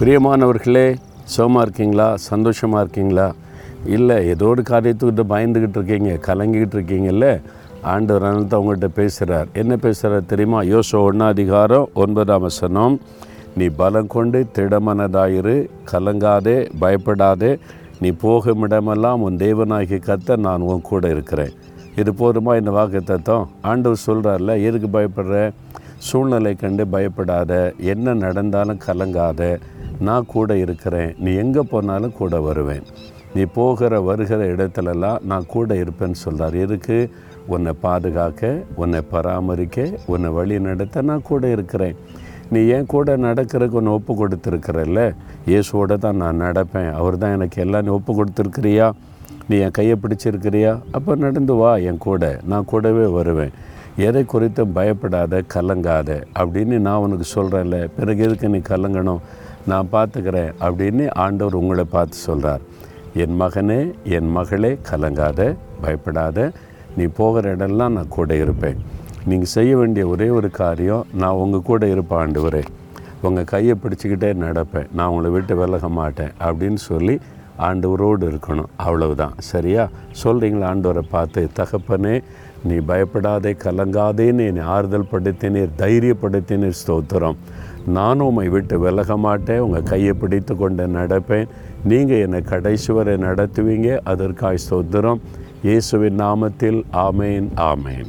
பிரியமானவர்களே சுகமாக இருக்கீங்களா? சந்தோஷமாக இருக்கீங்களா? இல்லை ஏதோ ஒரு காரியத்துக்கிட்ட பயந்துக்கிட்டு இருக்கீங்க கலங்கிக்கிட்டு இருக்கீங்கல்ல ஆண்டவர் தான் அவங்கள்ட்ட பேசுகிறார் என்ன பேசுகிறார் தெரியுமா? யோசோ ஒன்றா அதிகாரம் ஒன்பதாம் வசனம். நீ பலம் கொண்டு திடமனதாயிரு கலங்காதே பயப்படாதே. நீ போகும் இடமெல்லாம் உன் தேவனாகி கத்த நான் உன் கூட இருக்கிறேன். இது போதுமா இந்த வாக்கு தத்துவம் ஆண்டவர் சொல்கிறார்ல எதுக்கு பயப்படுற? சூழ்நிலை கண்டு பயப்படாத என்ன நடந்தாலும் கலங்காத நான் கூட இருக்கிறேன். நீ எங்கே போனாலும் கூட வருவேன். நீ போகிற வருகிற இடத்துலலாம் நான் கூட இருப்பேன்னு சொல்கிறார் எதுக்கு? உன்னை பாதுகாக்க உன்னை பராமரிக்க உன்னை வழி நடத்த நான் கூட இருக்கிறேன். நீ ஏன் கூட நடக்கிறதுக்கு ஒன்று ஒப்பு கொடுத்துருக்குறல்ல? இயேசுவோட தான் நான் நடப்பேன். அவர் தான் எனக்கு எல்லாம் நீ ஒப்பு கொடுத்துருக்கிறியா? நீ என் கையை பிடிச்சிருக்கிறியா? அப்போ நடந்து வா என் கூட. நான் கூடவே வருவேன். எதை குறித்தும் பயப்படாத கலங்காத அப்படின்னு நான் உனக்கு சொல்கிறேன்ல பிறகு எதுக்கு நீ கலங்கணும்? நான் பார்த்துக்கிறேன் அப்படின்னு ஆண்டவர் உங்களை பார்த்து சொல்கிறார் என் மகனே என் மகளே கலங்காத பயப்படாத நீ போகிற இடம்லாம் நான் கூட இருப்பேன். நீங்கள் செய்ய வேண்டிய ஒரே ஒரு காரியம் நான் உங்கள் கூட இருப்பேன் ஆண்டு வரேன் உங்கள் கையை பிடிச்சிக்கிட்டே நடப்பேன். நான் உங்களை விட்டு விலக மாட்டேன் அப்படின்னு சொல்லி ஆண்டவரோடு இருக்கணும். அவ்வளவுதான். சரியா? சொல்கிறீங்களா ஆண்டவரை பார்த்து தகப்பனே நீ பயப்படாதே கலங்காதேன்னு என்னை ஆறுதல் படுத்தினீர் தைரியப்படுத்தினீர் ஸ்தோத்திரம். நானும் உம்மை விட்டு விலக மாட்டேன். உங்கள் கையை பிடித்து கொண்டு நடப்பேன். நீங்கள் என்னை கடைசி வரை நடத்துவீங்க. அதற்காய் ஸ்தோத்திரம். இயேசுவின் நாமத்தில். ஆமேன் ஆமேன்.